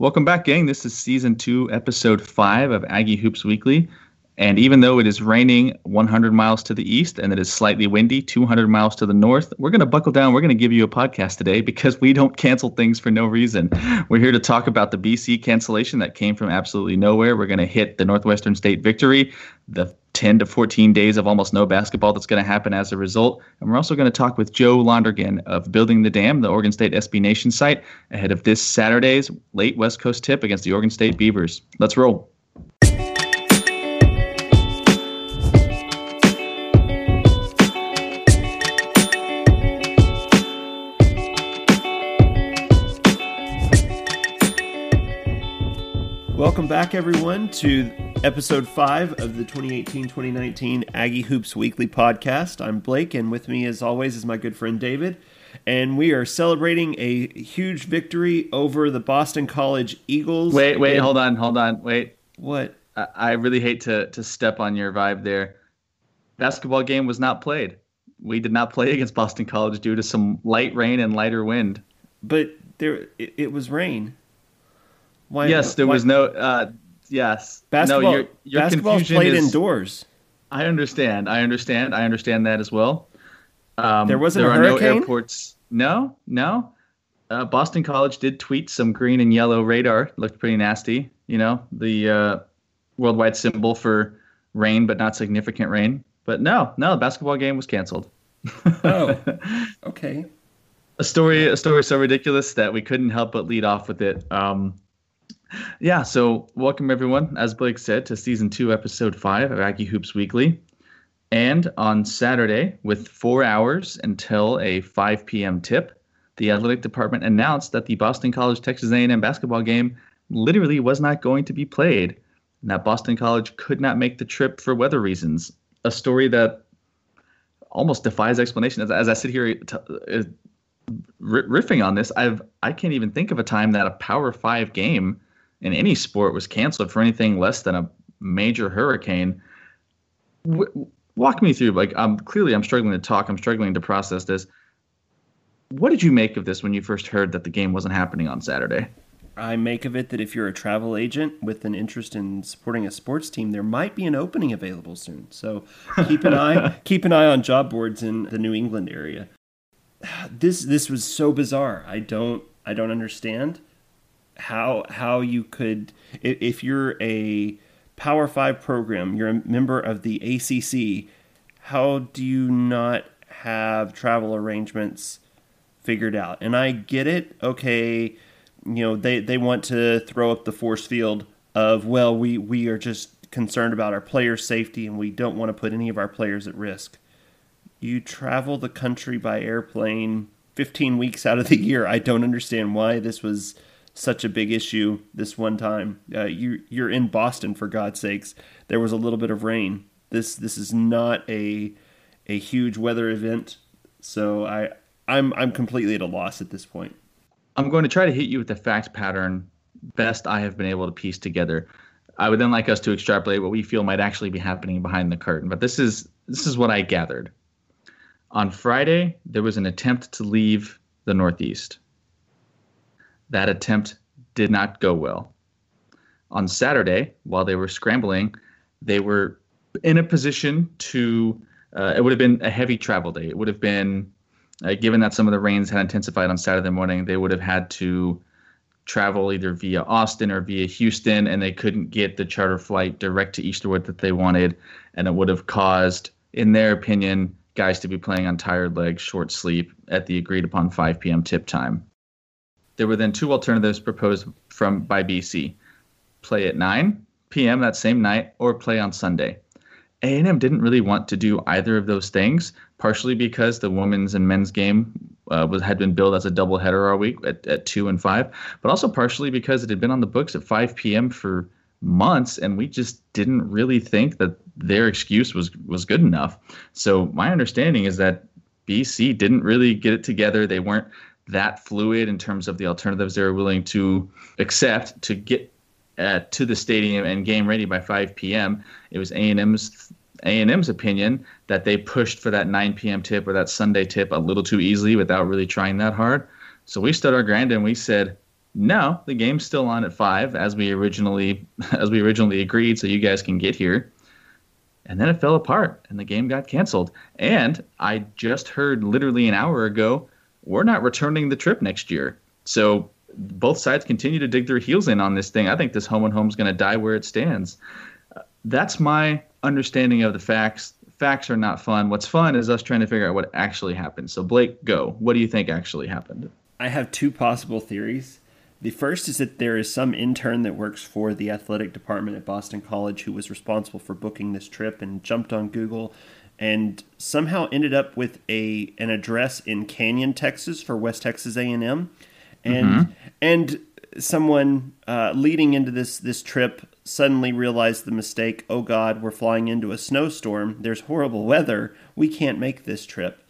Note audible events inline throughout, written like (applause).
Welcome back, gang. This is season two, episode five of Aggie Hoops Weekly. And even though it is raining 100 miles to the east and it is slightly windy 200 miles to the north, we're going to buckle down. We're going to give you a podcast today because we don't cancel things for no reason. We're here to talk about the BC cancellation that came from absolutely nowhere. We're going to hit the Northwestern State victory, the 10 to 14 days of almost no basketball that's going to happen as a result. And we're also going to talk with Joe Lonergan of Building the Dam, the Oregon State SB Nation site, ahead of this Saturday's late West Coast tip against the Oregon State Beavers. Let's roll. Welcome back, everyone, to episode five of the 2018 2019 Aggie Hoops Weekly podcast. I'm Blake, and with me, as always, is my good friend David. And we are celebrating a huge victory over the Boston College Eagles. Wait, wait, hold on, hold on, wait. What? I, I really hate to, to step on your vibe there. Basketball game was not played. We did not play against Boston College due to some light rain and lighter wind. But there, it, it was rain. Why, yes, there why, was no. Uh, yes, basketball. No, your, your basketball's played is, indoors. I understand. I understand. I understand that as well. Um, there wasn't there a hurricane. no airports. No, no. Uh, Boston College did tweet some green and yellow radar. Looked pretty nasty. You know, the uh, worldwide symbol for rain, but not significant rain. But no, no, the basketball game was canceled. oh, (laughs) okay. A story, a story so ridiculous that we couldn't help but lead off with it. Um, yeah, so welcome everyone, as Blake said, to season two, episode five of Aggie Hoops Weekly. And on Saturday, with four hours until a 5 p.m. tip, the athletic department announced that the Boston College Texas A&M basketball game literally was not going to be played, and that Boston College could not make the trip for weather reasons. A story that almost defies explanation. As, as I sit here t- uh, riffing on this, I've I can't even think of a time that a Power Five game in any sport was canceled for anything less than a major hurricane. W- walk me through. Like, I'm clearly I'm struggling to talk. I'm struggling to process this. What did you make of this when you first heard that the game wasn't happening on Saturday? I make of it that if you're a travel agent with an interest in supporting a sports team, there might be an opening available soon. So (laughs) keep an eye keep an eye on job boards in the New England area. (sighs) This this was so bizarre. I don't I don't understand how how you could if you're a Power Five program, you're a member of the ACC. How do you not have travel arrangements figured out? And I get it. Okay, you know they they want to throw up the force field of well we we are just concerned about our players' safety and we don't want to put any of our players at risk. You travel the country by airplane 15 weeks out of the year. I don't understand why this was such a big issue this one time. Uh, you you're in Boston for God's sakes. There was a little bit of rain. This this is not a a huge weather event. So I I'm I'm completely at a loss at this point. I'm going to try to hit you with the fact pattern best I have been able to piece together. I would then like us to extrapolate what we feel might actually be happening behind the curtain. But this is this is what I gathered. On Friday, there was an attempt to leave the Northeast that attempt did not go well. On Saturday, while they were scrambling, they were in a position to. Uh, it would have been a heavy travel day. It would have been, uh, given that some of the rains had intensified on Saturday morning, they would have had to travel either via Austin or via Houston, and they couldn't get the charter flight direct to Easterwood that they wanted, and it would have caused, in their opinion, guys to be playing on tired legs, short sleep at the agreed upon 5 p.m. tip time. There were then two alternatives proposed from by BC: play at 9 p.m. that same night, or play on Sunday. A&M didn't really want to do either of those things, partially because the women's and men's game uh, was had been billed as a doubleheader all week at, at two and five, but also partially because it had been on the books at 5 p.m. for months, and we just didn't really think that their excuse was was good enough. So my understanding is that BC didn't really get it together. They weren't that fluid in terms of the alternatives they were willing to accept to get uh, to the stadium and game ready by 5 p.m. It was A&M's A&M's opinion that they pushed for that 9 p.m. tip or that Sunday tip a little too easily without really trying that hard. So we stood our ground and we said, no, the game's still on at five as we originally (laughs) as we originally agreed, so you guys can get here. And then it fell apart, and the game got canceled. And I just heard literally an hour ago, we're not returning the trip next year. So both sides continue to dig their heels in on this thing. I think this home and home is going to die where it stands. that's my understanding of the facts. Facts are not fun. What's fun is us trying to figure out what actually happened. So Blake, go. What do you think actually happened? I have two possible theories. The first is that there is some intern that works for the athletic department at Boston College who was responsible for booking this trip and jumped on Google and somehow ended up with a an address in Canyon, Texas for West Texas A&M. And mm-hmm. and someone uh, leading into this this trip suddenly realized the mistake. Oh God, we're flying into a snowstorm. There's horrible weather. We can't make this trip.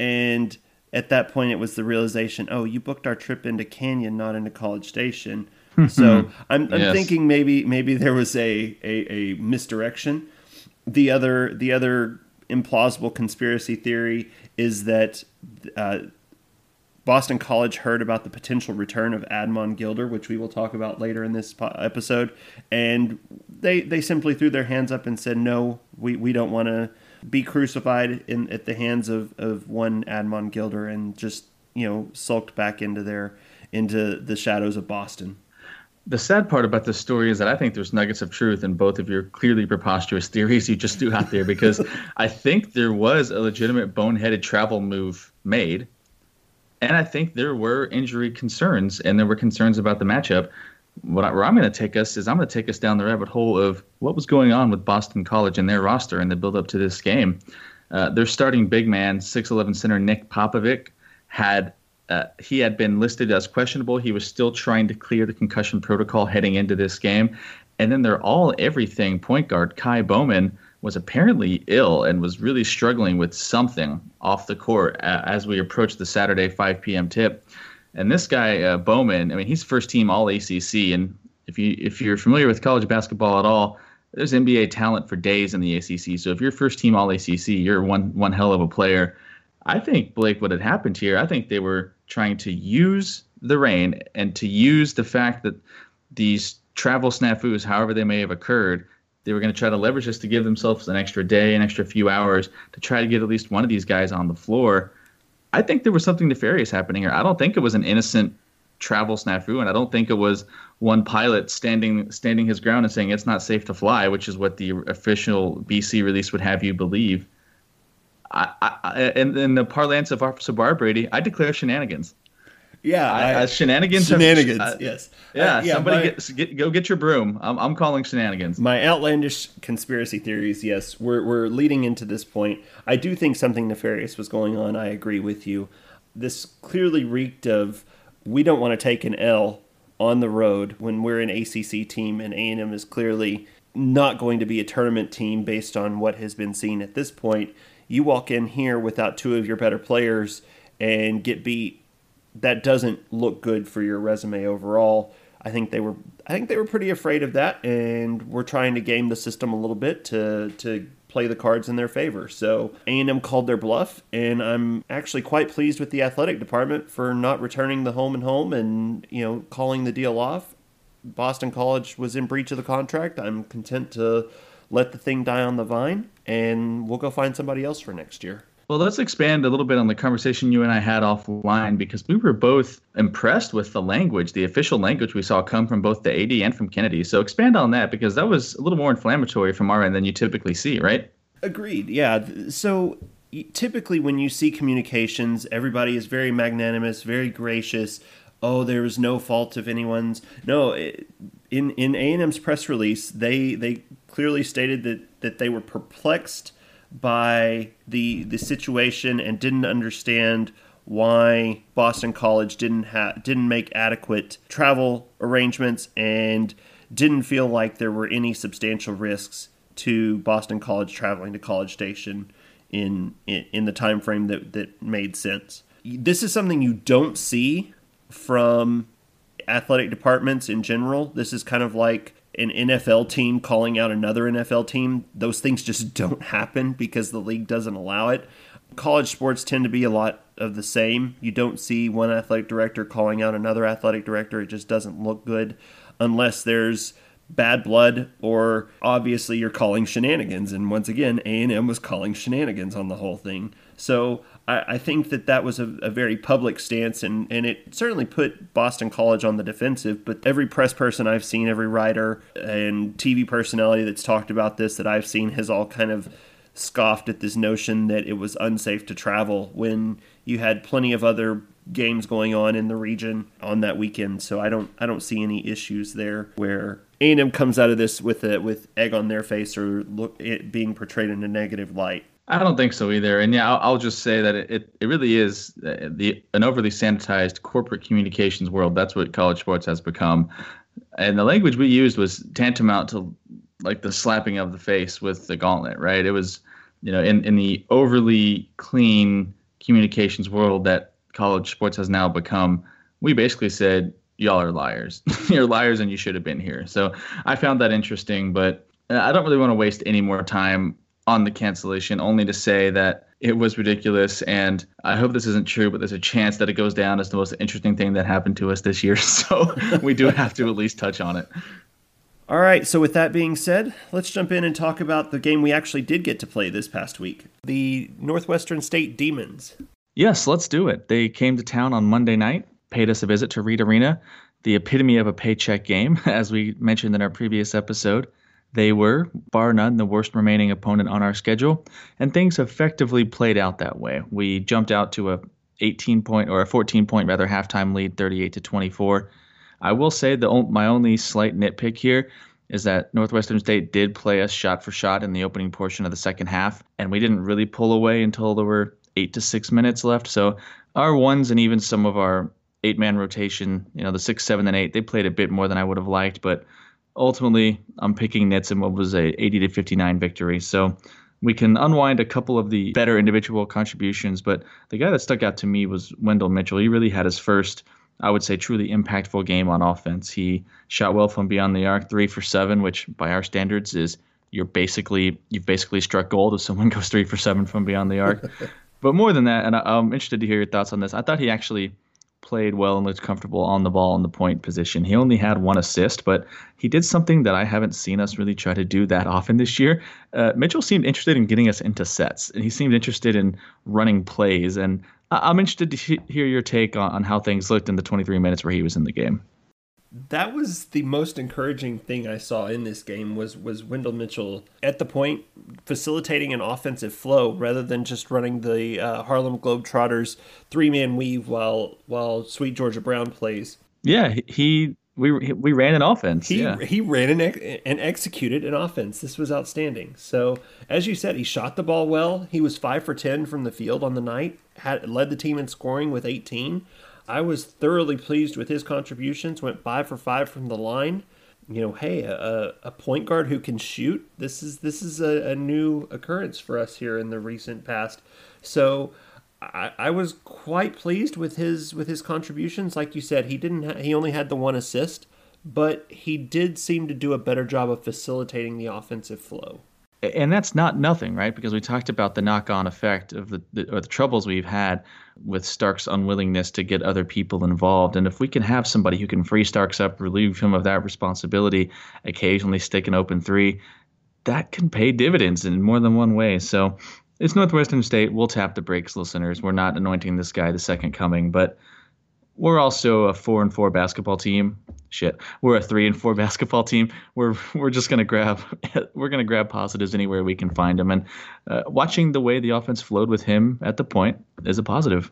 And at that point it was the realization oh you booked our trip into canyon not into college station so i'm, I'm yes. thinking maybe maybe there was a, a, a, misdirection the other the other implausible conspiracy theory is that uh, Boston College heard about the potential return of Admon Gilder, which we will talk about later in this episode, and they they simply threw their hands up and said, "No, we, we don't want to be crucified in at the hands of, of one Admon Gilder and just you know sulked back into their into the shadows of Boston. The sad part about this story is that I think there's nuggets of truth in both of your clearly preposterous theories you just threw out there because (laughs) I think there was a legitimate boneheaded travel move made. And I think there were injury concerns and there were concerns about the matchup what I, where I'm going to take us is I'm going to take us down the rabbit hole of what was going on with Boston College and their roster and the build up to this game. Uh, their starting big man, 6'11 center Nick Popovic, had uh, he had been listed as questionable. He was still trying to clear the concussion protocol heading into this game. And then their all everything point guard, Ky Bowman, was apparently ill and was really struggling with something off the court uh, as we approached the Saturday 5 p.m. tip. And this guy uh, Bowman, I mean, he's first team All ACC, and if you if you're familiar with college basketball at all, there's NBA talent for days in the ACC. So if you're first team All ACC, you're one one hell of a player. I think Blake, what had happened here, I think they were trying to use the rain and to use the fact that these travel snafus, however they may have occurred, they were going to try to leverage this to give themselves an extra day, an extra few hours to try to get at least one of these guys on the floor. I think there was something nefarious happening here. I don't think it was an innocent travel snafu, and I don't think it was one pilot standing standing his ground and saying it's not safe to fly, which is what the official BC release would have you believe. I, I, in, in the parlance of Officer Barbrady, I declare shenanigans. Yeah, I, I, shenanigans. Shenanigans. Have, uh, yes. Yeah. Uh, yeah somebody my, get, get, go get your broom. I'm, I'm calling shenanigans. My outlandish conspiracy theories. Yes, we're we're leading into this point. I do think something nefarious was going on. I agree with you. This clearly reeked of we don't want to take an L on the road when we're an ACC team and A&M is clearly not going to be a tournament team based on what has been seen at this point. You walk in here without two of your better players and get beat that doesn't look good for your resume overall. I think they were I think they were pretty afraid of that and we're trying to game the system a little bit to to play the cards in their favor. So A&M called their bluff and I'm actually quite pleased with the athletic department for not returning the home and home and you know calling the deal off. Boston College was in breach of the contract. I'm content to let the thing die on the vine and we'll go find somebody else for next year. Well, let's expand a little bit on the conversation you and I had offline because we were both impressed with the language, the official language we saw come from both the AD and from Kennedy. So expand on that because that was a little more inflammatory from our end than you typically see, right? Agreed. Yeah. So typically when you see communications, everybody is very magnanimous, very gracious. Oh, there was no fault of anyone's. No, in in A&M's press release, they they clearly stated that that they were perplexed by the the situation and didn't understand why Boston College didn't didn't make adequate travel arrangements and didn't feel like there were any substantial risks to Boston College traveling to College Station in in, in the time frame that that made sense. This is something you don't see from athletic departments in general. This is kind of like an NFL team calling out another NFL team. Those things just (laughs) don't happen because the league doesn't allow it. college sports tend to be a lot of the same. You don't see one athletic director calling out another athletic director. It just doesn't look good unless there's bad blood or obviously you're calling shenanigans and once again a&m was calling shenanigans on the whole thing so i, I think that that was a, a, very public stance and, and it certainly put boston college on the defensive but every press person i've seen every writer and tv personality that's talked about this that i've seen has all kind of scoffed at this notion that it was unsafe to travel when you had plenty of other games going on in the region on that weekend so i don't i don't see any issues there where a&M comes out of this with a, with egg on their face or look it being portrayed in a negative light. I don't think so either. And yeah, I'll, I'll just say that it, it really is the an overly sanitized corporate communications world. That's what college sports has become. And the language we used was tantamount to like the slapping of the face with the gauntlet, right? It was, you know, in, in the overly clean communications world that college sports has now become, we basically said, y'all are liars. (laughs) You're liars and you should have been here. So I found that interesting, but I don't really want to waste any more time on the cancellation, only to say that it was ridiculous. And I hope this isn't true, but there's a chance that it goes down as the most interesting thing that happened to us this year. (laughs) So we do have to at least touch on it. All right, so with that being said, let's jump in and talk about the game we actually did get to play this past week the Northwestern State Demons. Yes, let's do it. They came to town on Monday night paid us a visit to Reed Arena, the epitome of a paycheck game, (laughs) as we mentioned in our previous episode. They were, bar none, the worst remaining opponent on our schedule, and things effectively played out that way. We jumped out to a 18 point or a 14 point rather halftime lead, 38 to 24. I will say the my only slight nitpick here is that Northwestern State did play us shot for shot in the opening portion of the second half, and we didn't really pull away until there were eight to six minutes left. So our ones and even some of our eight man rotation. You know, the six, seven, and eight, they played a bit more than I would have liked, but ultimately I'm picking Nits in what was a 80 to 59 victory. So we can unwind a couple of the better individual contributions, but the guy that stuck out to me was Wendell Mitchell. He really had his first, I would say, truly impactful game on offense. He shot well from beyond the arc, three for seven, which by our standards is you're basically you've basically struck gold if someone (laughs) goes three for seven from beyond the arc. (laughs) but more than that, and I'm interested to hear your thoughts on this. I thought he actually played well and looked comfortable on the ball in the point position. He only had one assist, but he did something that I haven't seen us really try to do that often this year. Uh, Mitchell seemed interested in getting us into sets, and he seemed interested in running plays. And I'm interested to hear your take on, on how things looked in the 23 minutes where he was in the game that was the most encouraging thing I saw in this game was was Wendell Mitchell at the point facilitating an offensive flow rather than just running the uh, Harlem Globetrotters three man weave while while Sweet Georgia Brown plays. Yeah, he we we ran an offense. He yeah. he ran an and executed an offense. This was outstanding. So as you said, he shot the ball well. He was five for ten from the field on the night. Had led the team in scoring with eighteen. I was thoroughly pleased with his contributions. Went five for five from the line. You know, hey, a, a point guard who can shoot. This is this is a, a new occurrence for us here in the recent past. So I, I was quite pleased with his with his contributions. Like you said, he didn't ha- he only had the one assist, but he did seem to do a better job of facilitating the offensive flow and that's not nothing, right? Because we talked about the knock-on effect of the, the, or the troubles we've had with Starks' unwillingness to get other people involved. And if we can have somebody who can free Starks up, relieve him of that responsibility, occasionally stick an open three, that can pay dividends in more than one way. So it's Northwestern State. We'll tap the brakes, listeners. We're not anointing this guy the second coming, but we're also a four and four basketball team. Shit, we're a three and four (laughs) basketball team. We're we're just gonna grab (laughs) we're gonna grab positives anywhere we can find them. And uh, watching the way the offense flowed with him at the point is a positive.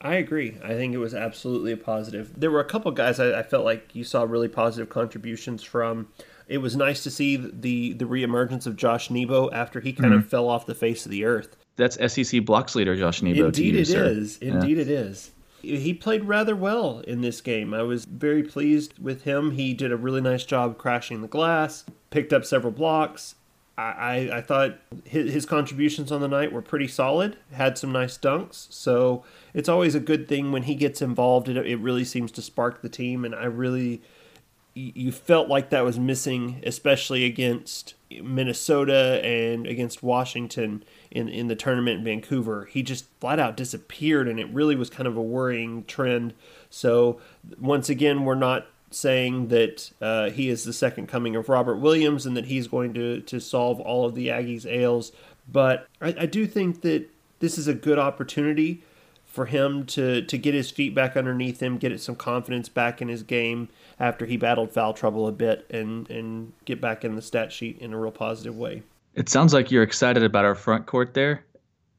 I agree. I think it was absolutely a positive. There were a couple guys I, I felt like you saw really positive contributions from. It was nice to see the the reemergence of Josh Nebo after he kind mm-hmm. of fell off the face of the earth. That's SEC blocks leader Josh Nebo. Indeed, you, it sir. is. Indeed, yeah. it is he played rather well in this game. I was very pleased with him. He did a really nice job crashing the glass, picked up several blocks. I, I, thought his, his contributions on the night were pretty solid, had some nice dunks. So it's always a good thing when he gets involved. It, it really seems to spark the team, and I really you felt like that was missing, especially against Minnesota and against Washington in in the tournament in Vancouver. He just flat out disappeared, and it really was kind of a worrying trend. So once again, we're not saying that uh, he is the second coming of Robert Williams and that he's going to to solve all of the Aggies' ails. But I, I do think that this is a good opportunity for him to to get his feet back underneath him, get it some confidence back in his game after he battled foul trouble a bit and and get back in the stat sheet in a real positive way. It sounds like you're excited about our front court there.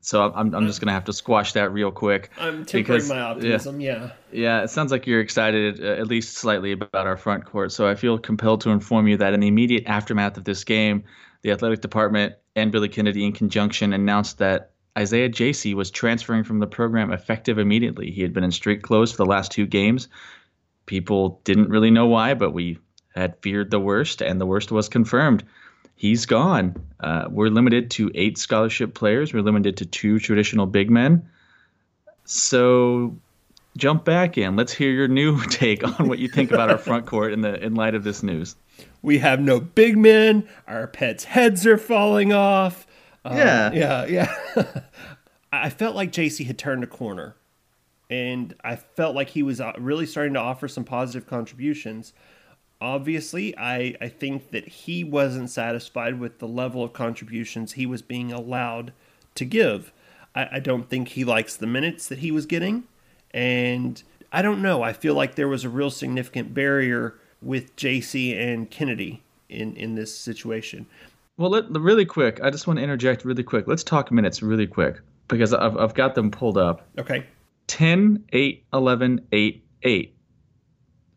So I'm, I'm just gonna have to squash that real quick. I'm tempering because, my optimism. Yeah, yeah. Yeah, it sounds like you're excited uh, at least slightly about our front court. So I feel compelled to inform you that in the immediate aftermath of this game, the athletic department and Billy Kennedy, in conjunction, announced that Isiah Jasey was transferring from the program effective immediately. He had been in street clothes for the last two games people didn't really know why, but we had feared the worst, and the worst was confirmed. He's gone. Uh, we're limited to eight scholarship players. We're limited to two traditional big men. So jump back in. Let's hear your new (laughs) take on what you think about our front (laughs) court in the in light of this news. We have no big men. Our pets' heads are falling off. Uh, yeah, yeah, yeah. (laughs) I felt like Jasey had turned a corner and I felt like he was uh, really starting to offer some positive contributions. Obviously, I, I think that he wasn't satisfied with the level of contributions he was being allowed to give. I, I don't think he likes the minutes that he was getting, and I don't know. I feel like there was a real significant barrier with Jasey and Kennedy in, in this situation. Well, let, really quick, I just want to interject really quick. Let's talk minutes really quick because I've, I've got them pulled up. Okay. 10, 8, 11, 8, 8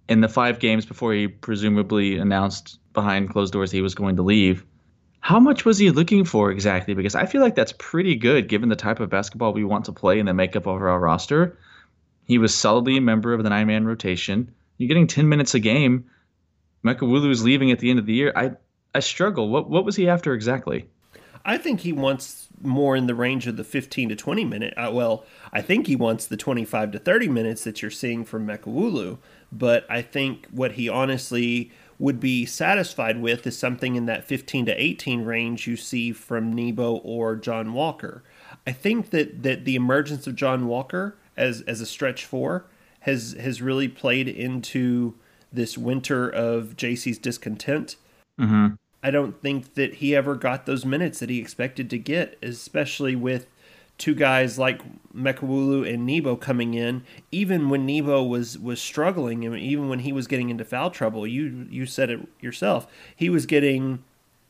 in the five games before he presumably announced behind closed doors he was going to leave. How much was he looking for exactly? Because I feel like that's pretty good given the type of basketball we want to play and the makeup of our roster. He was solidly a member of the nine man rotation. You're getting 10 minutes a game. Mekowulu is leaving at the end of the year. I, I struggle. What, what was he after exactly? I think he wants more in the range of the 15 to 20 minute. Uh, well, I think he wants the 25 to 30 minutes that you're seeing from Mekowulu, but I think what he honestly would be satisfied with is something in that 15 to 18 range you see from Nebo or John Walker. I think that, that the emergence of John Walker as as a stretch four has has really played into this winter of Jasey's discontent. Mm-hmm. I don't think that he ever got those minutes that he expected to get, especially with two guys like Mekowulu and Nebo coming in. Even when Nebo was was struggling, and even when he was getting into foul trouble, you you said it yourself. He was getting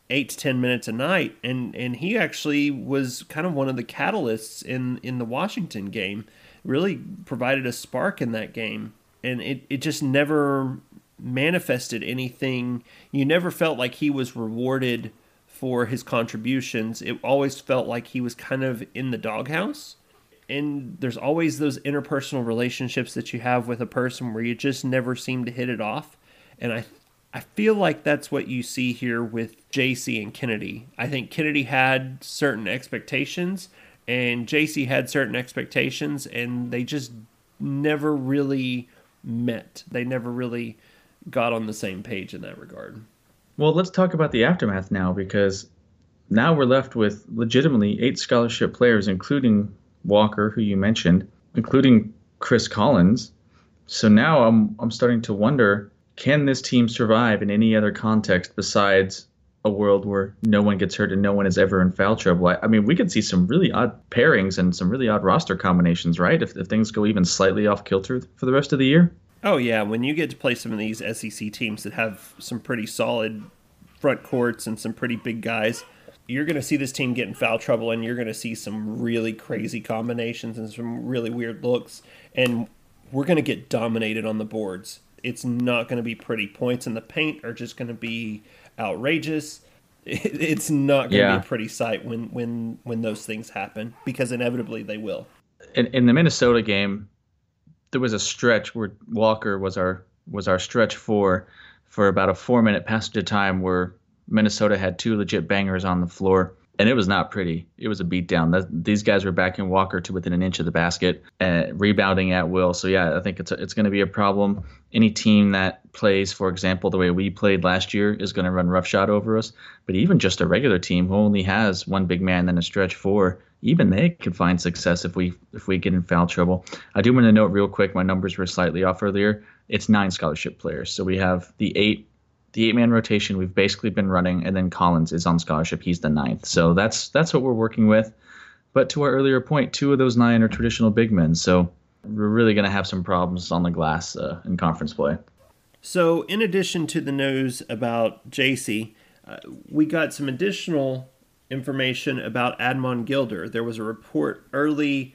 eight to ten minutes a night, and and he actually was kind of one of the catalysts in in the Washington game. Really provided a spark in that game, and it it just never manifested anything. You never felt like he was rewarded for his contributions. It always felt like he was kind of in the doghouse. And there's always those interpersonal relationships that you have with a person where you just never seem to hit it off. And I I feel like that's what you see here with Jasey and Kennedy. I think Kennedy had certain expectations and Jasey had certain expectations and they just never really met. They never really got on the same page in that regard. Well, let's talk about the aftermath now because now we're left with legitimately eight scholarship players, including Walker, who you mentioned, including Chris Collins. So now I'm I'm starting to wonder, can this team survive in any other context besides a world where no one gets hurt and no one is ever in foul trouble? I, I mean, we could see some really odd pairings and some really odd roster combinations, right? If, if things go even slightly off kilter for the rest of the year. Oh yeah, when you get to play some of these SEC teams that have some pretty solid front courts and some pretty big guys, you're going to see this team get in foul trouble, and you're going to see some really crazy combinations and some really weird looks, and we're going to get dominated on the boards. It's not going to be pretty. Points in the paint are just going to be outrageous. (laughs) It's not going to yeah. be a pretty sight when when when those things happen because inevitably they will. In, in the Minnesota game, there was a stretch where Walker was our was our stretch four for about a four minute passage of time where Minnesota had two legit bangers on the floor. And it was not pretty. It was a beatdown. These guys were backing Walker to within an inch of the basket, and rebounding at will. So yeah, I think it's a, it's going to be a problem. Any team that plays, for example, the way we played last year, is going to run roughshod over us. But even just a regular team who only has one big man and a stretch four, even they can find success if we if we get in foul trouble. I do want to note real quick, my numbers were slightly off earlier. It's nine scholarship players, so we have the eight the eight man rotation we've basically been running, and then Collins is on scholarship. He's the ninth. So that's that's what we're working with. But to our earlier point, two of those nine are traditional big men. So we're really going to have some problems on the glass uh, in conference play. So, in addition to the news about Jasey, uh, we got some additional information about Admon Gilder. There was a report early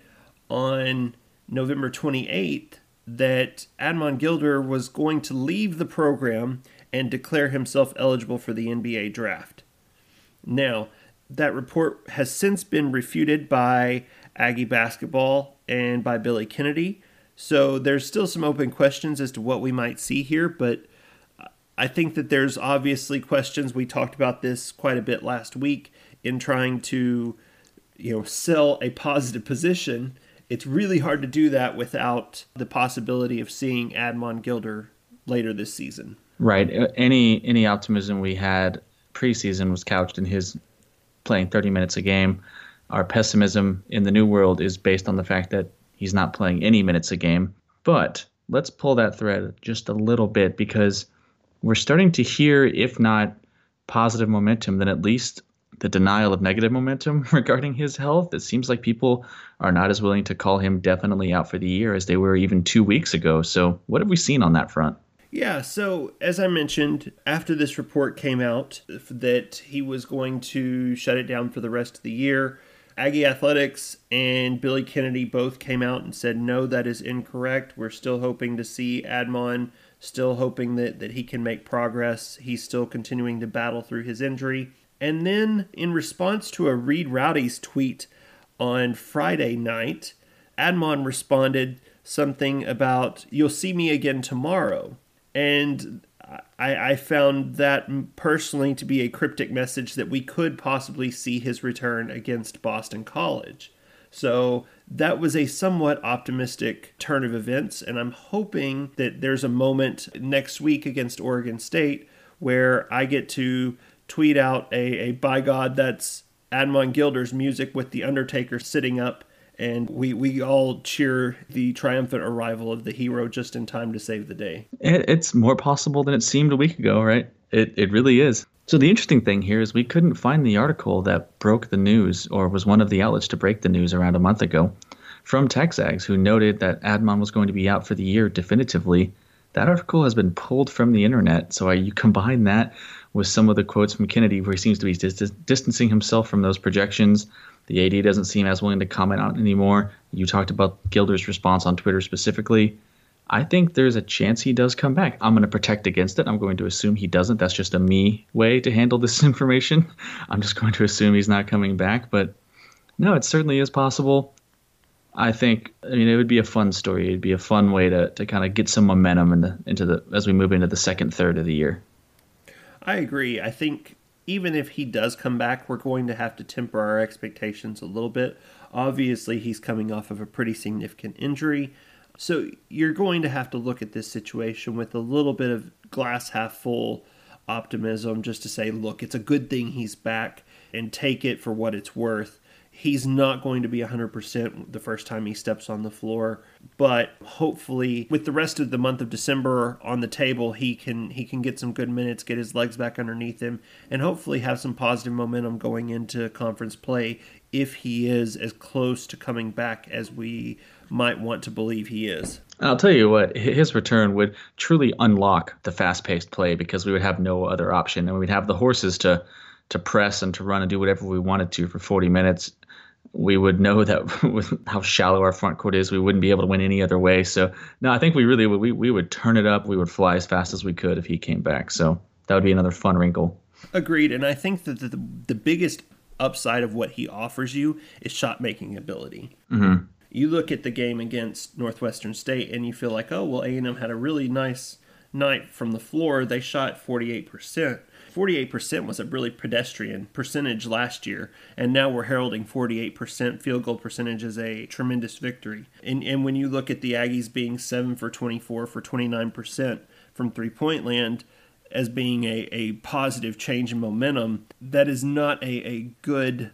on November 28th that Admon Gilder was going to leave the program and declare himself eligible for the NBA draft. Now, that report has since been refuted by Aggie basketball and by Billy Kennedy. So there's still some open questions as to what we might see here, but I think that there's obviously questions. We talked about this quite a bit last week in trying to, you know, sell a positive position. It's really hard to do that without the possibility of seeing Admon Gilder later this season. Right. Uh, any any optimism we had preseason was couched in his playing 30 minutes a game. Our pessimism in the new world is based on the fact that he's not playing any minutes a game. But let's pull that thread just a little bit because we're starting to hear, if not positive momentum, then at least the denial of negative momentum (laughs) regarding his health. It seems like people are not as willing to call him definitely out for the year as they were even two weeks ago. So, what have we seen on that front? Yeah, so as I mentioned, after this report came out that he was going to shut it down for the rest of the year, Aggie Athletics and Billy Kennedy both came out and said, no, that is incorrect. We're still hoping to see Admon, still hoping that, that he can make progress. He's still continuing to battle through his injury. And then, in response to a Reed Rowdy's tweet on Friday night, Admon responded something about, You'll see me again tomorrow. And I, I, found that personally to be a cryptic message that we could possibly see his return against Boston College. So that was a somewhat optimistic turn of events, and I'm hoping that there's a moment next week against Oregon State where I get to tweet out a, a by God, that's Admon Gilder's music with The Undertaker sitting up and we we all cheer the triumphant arrival of the hero just in time to save the day. it's more possible than it seemed a week ago, right? It it really is. So the interesting thing here is we couldn't find the article that broke the news or was one of the outlets to break the news around a month ago from Texags who noted that Admon was going to be out for the year definitively. That article has been pulled from the internet. So you combine that with some of the quotes from Kennedy where he seems to be dis- distancing himself from those projections the AD doesn't seem as willing to comment on it anymore. You talked about Gilder's response on Twitter specifically. I think there's a chance he does come back. I'm going to protect against it. I'm going to assume he doesn't. That's just a me way to handle this (laughs) information. I'm just going to assume he's not coming back. But no, it certainly is possible. I think I mean it would be a fun story. It'd be a fun way to, to kind of get some momentum in the, into the as we move into the second third of the year. I agree. I think even if he does come back, we're going to have to temper our expectations a little bit. Obviously, he's coming off of a pretty significant injury. So you're going to have to look at this situation with a little bit of glass half full optimism just to say, look, it's a good thing he's back and take it for what it's worth he's not going to be 100% the first time he steps on the floor but hopefully with the rest of the month of December on the table he can he can get some good minutes get his legs back underneath him and hopefully have some positive momentum going into conference play if he is as close to coming back as we might want to believe he is. I'll tell you what, his return would truly unlock the fast-paced play because we would have no other option, and we'd have the horses to to press and to run and do whatever we wanted to for 40 minutes we would know that with (laughs) how shallow our front court is, we wouldn't be able to win any other way. So no, I think we really would. We, we would turn it up. We would fly as fast as we could if he came back. So that would be another fun wrinkle. Agreed. And I think that the, the, the biggest upside of what he offers you is shot making ability. Mm-hmm. You look at the game against Northwestern State and you feel like, oh well, A and M had a really nice night from the floor. They shot forty eight percent 48% was a really pedestrian percentage last year, and now we're heralding 48% field goal percentage as a tremendous victory. And, and when you look at the Aggies being 7 for 24 for 29% from three point land as being a, a positive change in momentum, that is not a, a good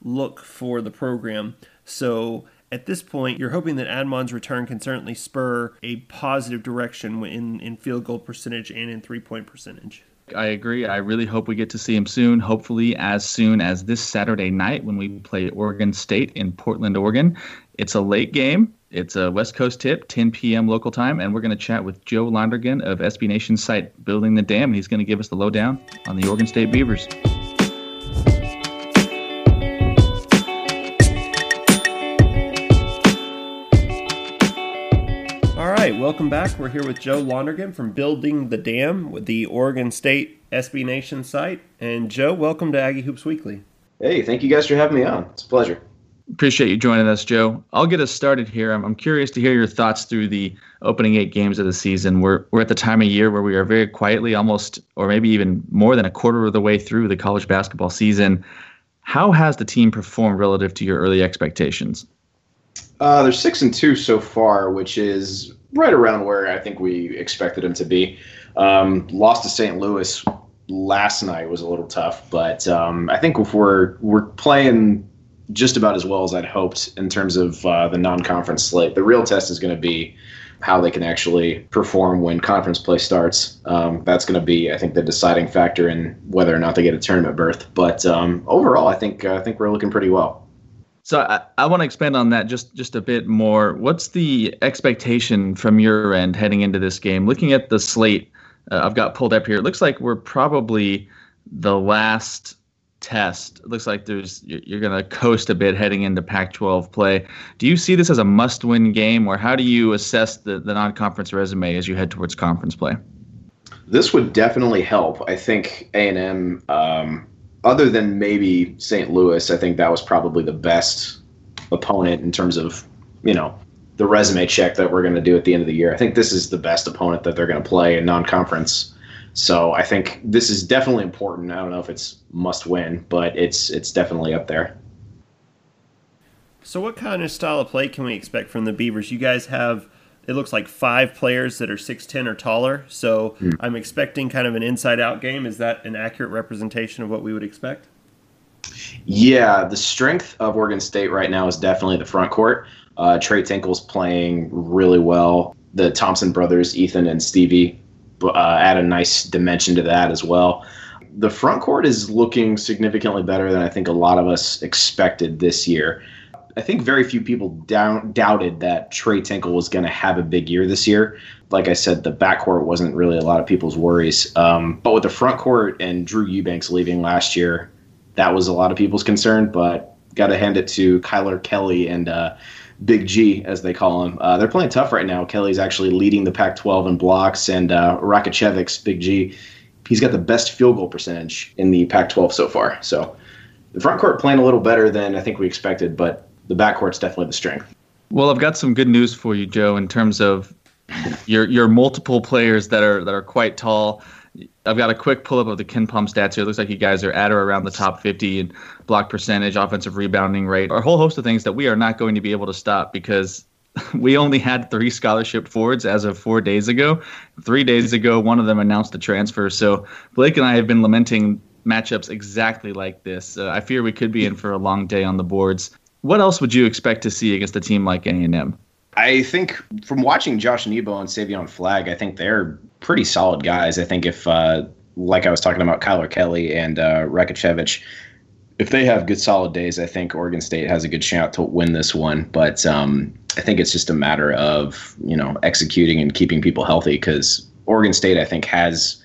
look for the program. So at this point, you're hoping that Admon's return can certainly spur a positive direction in, in field goal percentage and in three point percentage. I agree. I really hope we get to see him soon, hopefully, as soon as this Saturday night when we play Oregon State in Portland, Oregon. It's a late game. It's a West Coast tip, 10 p.m. local time, and we're going to chat with Joe Lonergan of SB Nation's site Building the Dam. He's going to give us the lowdown on the Oregon State Beavers. Welcome back. We're here with Joe Lonergan from Building the Dam with the Oregon State SB Nation site. And Joe, welcome to Aggie Hoops Weekly. Hey, thank you guys for having me on. It's a pleasure. Appreciate you joining us, Joe. I'll get us started here. I'm, I'm curious to hear your thoughts through the opening eight games of the season. We're, we're at the time of year where we are very quietly, almost, or maybe even more than a quarter of the way through the college basketball season. How has the team performed relative to your early expectations? Uh, they're six and two so far, which is right around where I think we expected him to be. Um, lost to St. Louis last night was a little tough, but um, I think if we're we're playing just about as well as I'd hoped in terms of uh, the non-conference slate. The real test is going to be how they can actually perform when conference play starts. Um, that's going to be, I think, the deciding factor in whether or not they get a tournament berth. But um, overall, I think uh, I think we're looking pretty well. So I, I want to expand on that just just a bit more. What's the expectation from your end heading into this game? Looking at the slate, uh, I've got pulled up here. It looks like we're probably the last test. It looks like there's you're going to coast a bit heading into Pac-12 play. Do you see this as a must-win game, or how do you assess the the non-conference resume as you head towards conference play? This would definitely help. I think A and M um, other than maybe St. Louis, I think that was probably the best opponent in terms of, you know, the resume check that we're going to do at the end of the year. I think this is the best opponent that they're going to play in non-conference. So I think this is definitely important. I don't know if it's must win, but it's it's definitely up there. So what kind of style of play can we expect from the Beavers? You guys have it looks like five players that are 6'10 or taller. So mm. I'm expecting kind of an inside out game. Is that an accurate representation of what we would expect? Yeah, the strength of Oregon State right now is definitely the front court. Uh, Tres Tinkle's playing really well. The Thompson brothers, Ethan and Stevie, uh, add a nice dimension to that as well. The front court is looking significantly better than I think a lot of us expected this year. I think very few people down, doubted that Tres Tinkle was going to have a big year this year. Like I said, the backcourt wasn't really a lot of people's worries. Um, but with the front court and Drew Eubanks leaving last year, that was a lot of people's concern. But got to hand it to Kylor Kelley and uh, Big G, as they call him. Uh, they're playing tough right now. Kelley's actually leading the Pac 12 in blocks, and uh, Rakocevic's Big G, he's got the best field goal percentage in the Pac 12 so far. So the front court playing a little better than I think we expected, but the backcourt's definitely the strength. Well, I've got some good news for you, Joe, in terms of your your multiple players that are that are quite tall. I've got a quick pull up of the KenPom stats here. It looks like you guys are at or around the top 50 in block percentage, offensive rebounding rate, a whole host of things that we are not going to be able to stop because (laughs) we only had three scholarship forwards as of four days ago. Three days ago, one of them announced a transfer. So Blake and I have been lamenting matchups exactly like this. Uh, I fear we could be in for a long day on the boards. What else would you expect to see against a team like A&M? I think from watching Josh Nebo and Savion Flagg, I think they're pretty solid guys. I think if, uh, like I was talking about Kylor Kelley and uh, if they have good solid days, I think Oregon State has a good shot to win this one. But um, I think it's just a matter of you know executing and keeping people healthy because Oregon State, I think, has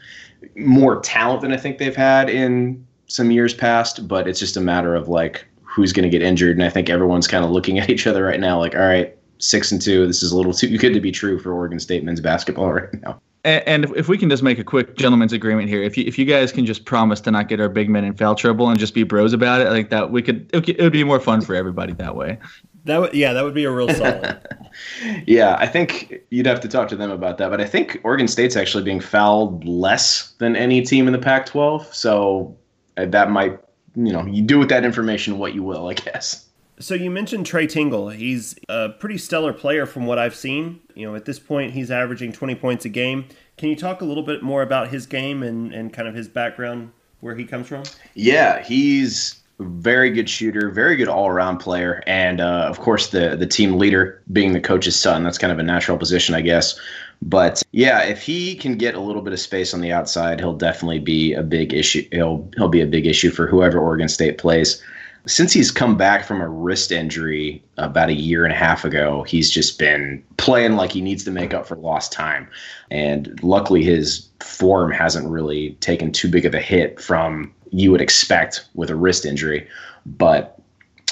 more talent than I think they've had in some years past. But it's just a matter of like who's going to get injured. And I think everyone's kind of looking (laughs) at each other right now, like, all right, six and two. This is a little too good to be true for Oregon State men's basketball (laughs) right now. And if we can just make a quick gentleman's agreement here, if you if you guys can just promise to not get our big men in foul trouble and just be bros about it, I think that we could it would be more fun for everybody that way. That would yeah, that would be a real solid. (laughs) yeah, I think you'd have to talk to them about that. But I think Oregon State's actually being fouled less than any team in the Pac-12, so uh, that might you know you do with that information what you will, I guess. So you mentioned Tres Tinkle. He's a pretty stellar player from what I've seen. You know, at this point, he's averaging 20 points a game. Can you talk a little bit more about his game and, and kind of his background, where he comes from? Yeah, he's a very good shooter, very good all around player, and uh, of course the the team leader being the coach's son. That's kind of a natural position, I guess. But yeah, if he can get a little bit of space on the outside, he'll definitely be a big issue. He'll he'll be a big issue for whoever Oregon State plays since he's come back from a wrist injury about a year and a half ago, he's just been playing like he needs to make up for lost time. And luckily, his form hasn't really taken too big of a hit from you would expect with a wrist injury. But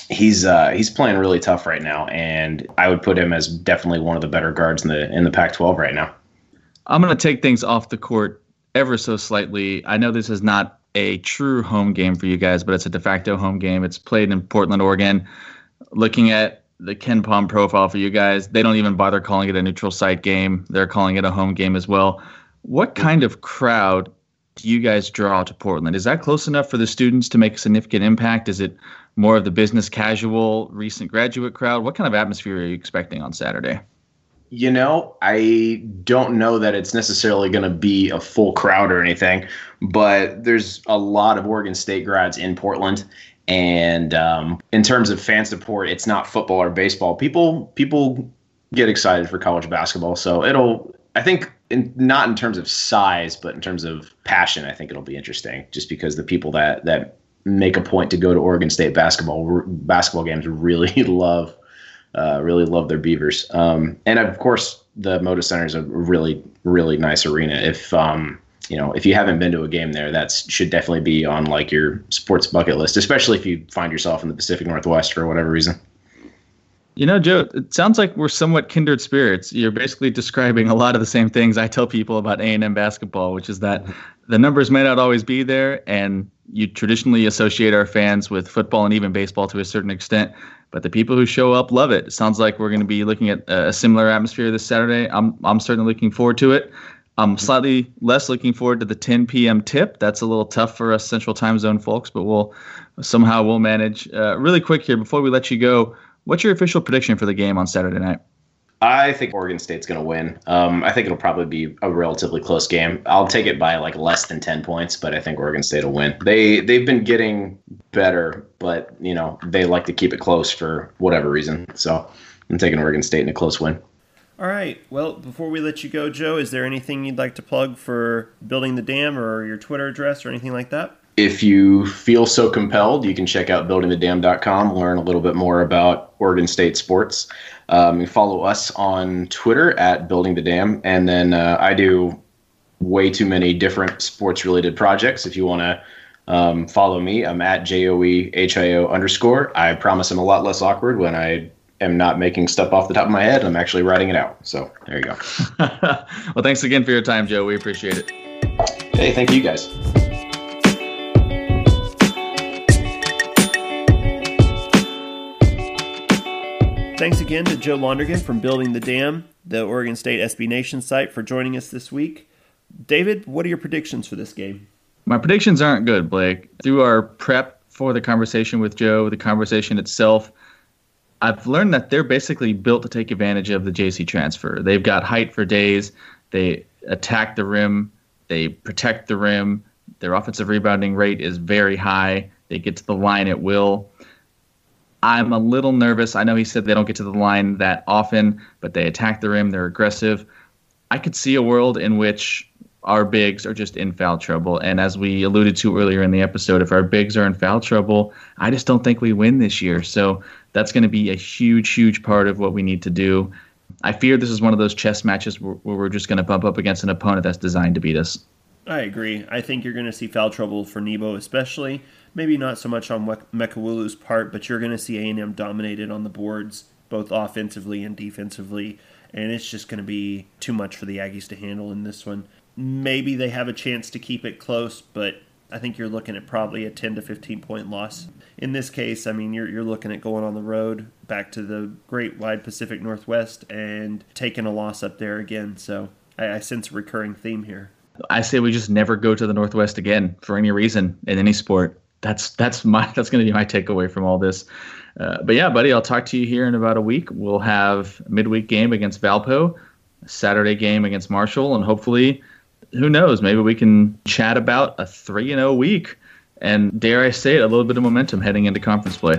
he's uh, he's playing really tough right now, and I would put him as definitely one of the better guards in the in the Pac-12 right now. I'm going to take things off the court ever so slightly. I know this is not a true home game for you guys, but it's a de facto home game. It's played in Portland, Oregon. Looking at the KenPom profile for you guys, they don't even bother calling it a neutral site game. They're calling it a home game as well. What kind of crowd do you guys draw to Portland? Is that close enough for the students to make a significant impact? Is it more of the business casual, recent graduate crowd? What kind of atmosphere are you expecting on Saturday? You know, I don't know that it's necessarily going to be a full crowd or anything, but there's a lot of Oregon State grads in Portland, and um, in terms of fan support, it's not football or baseball. People people get excited for college basketball, so it'll. I think in, not in terms of size, but in terms of passion, I think it'll be interesting. Just because the people that that make a point to go to Oregon State basketball basketball games really (laughs) love uh, really love their Beavers. Um, and of course, the Moda Center is a really, really nice arena. If um, you know, if you haven't been to a game there, that should definitely be on like your sports bucket list, especially if you find yourself in the Pacific Northwest for whatever reason. You know, Joe, it sounds like we're somewhat kindred spirits. You're basically describing a lot of the same things I tell people about A&M basketball, which is that the numbers may not always be there, and you traditionally associate our fans with football and even baseball to a certain extent but the people who show up love it. It sounds like we're going to be looking at a similar atmosphere this Saturday. I'm I'm certainly looking forward to it. I'm slightly less looking forward to the 10 p.m. tip. That's a little tough for us Central Time Zone folks, but we'll somehow we'll manage. Uh, really quick here before we let you go, what's your official prediction for the game on Saturday night? I think Oregon State's going to win. Um, I think it'll probably be a relatively close game. I'll take it by like less than ten points, but I think Oregon State will win. They they've been getting better, but you know they like to keep it close for whatever reason. So I'm taking Oregon State in a close win. All right. Well, before we let you go, Joe, is there anything you'd like to plug for building the dam or your Twitter address or anything like that? If you feel so compelled, you can check out buildingthedam.com, learn a little bit more about Oregon State sports. Um, you follow us on Twitter at Building the Dam, and then uh, I do way too many different sports related projects. If you want to um, follow me, I'm at J O E H I O underscore. I promise I'm a lot less awkward when I am not making stuff off the top of my head. I'm actually writing it out. So there you go. (laughs) well, thanks again for your time, Joe. We appreciate it. Hey, thank you guys. Thanks again to Joe Lonergan from Building the Dam, the Oregon State SB Nation site, for joining us this week. David, what are your predictions for this game? My predictions aren't good, Blake. Through our prep for the conversation with Joe, the conversation itself, I've learned that they're basically built to take advantage of the JC transfer. They've got height for days. They attack the rim. They protect the rim. Their offensive rebounding rate is very high. They get to the line at will. I'm a little nervous. I know he said they don't get to the line that often, but they attack the rim. They're aggressive. I could see a world in which our bigs are just in foul trouble. And as we alluded to earlier in the episode, if our bigs are in foul trouble, I just don't think we win this year. So that's going to be a huge, huge part of what we need to do. I fear this is one of those chess matches where, we're just going to bump up against an opponent that's designed to beat us. I agree. I think you're going to see foul trouble for Nebo, especially maybe not so much on Mekowulu's part, but you're going to see A&M dominated on the boards, both offensively and defensively, and it's just going to be too much for the Aggies to handle in this one. Maybe they have a chance to keep it close, but I think you're looking at probably a 10 to 15 point loss. In this case, I mean, you're, you're looking at going on the road back to the Great Wide Pacific Northwest and taking a loss up there again. So I, I sense a recurring theme here. I say we just never go to the Northwest again for any reason in any sport. That's that's my (laughs) that's going to be my takeaway from all this. Uh, but yeah, buddy, I'll talk to you here in about a week. We'll have midweek game against Valpo, Saturday game against Marshall, and hopefully, who knows, maybe we can chat about a three and zero oh week, and dare I say it, a little bit of momentum heading into conference play.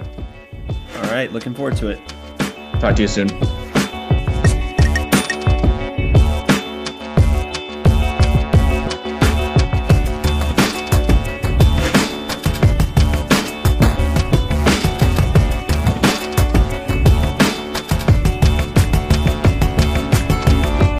All right, looking forward to it. Talk to you soon.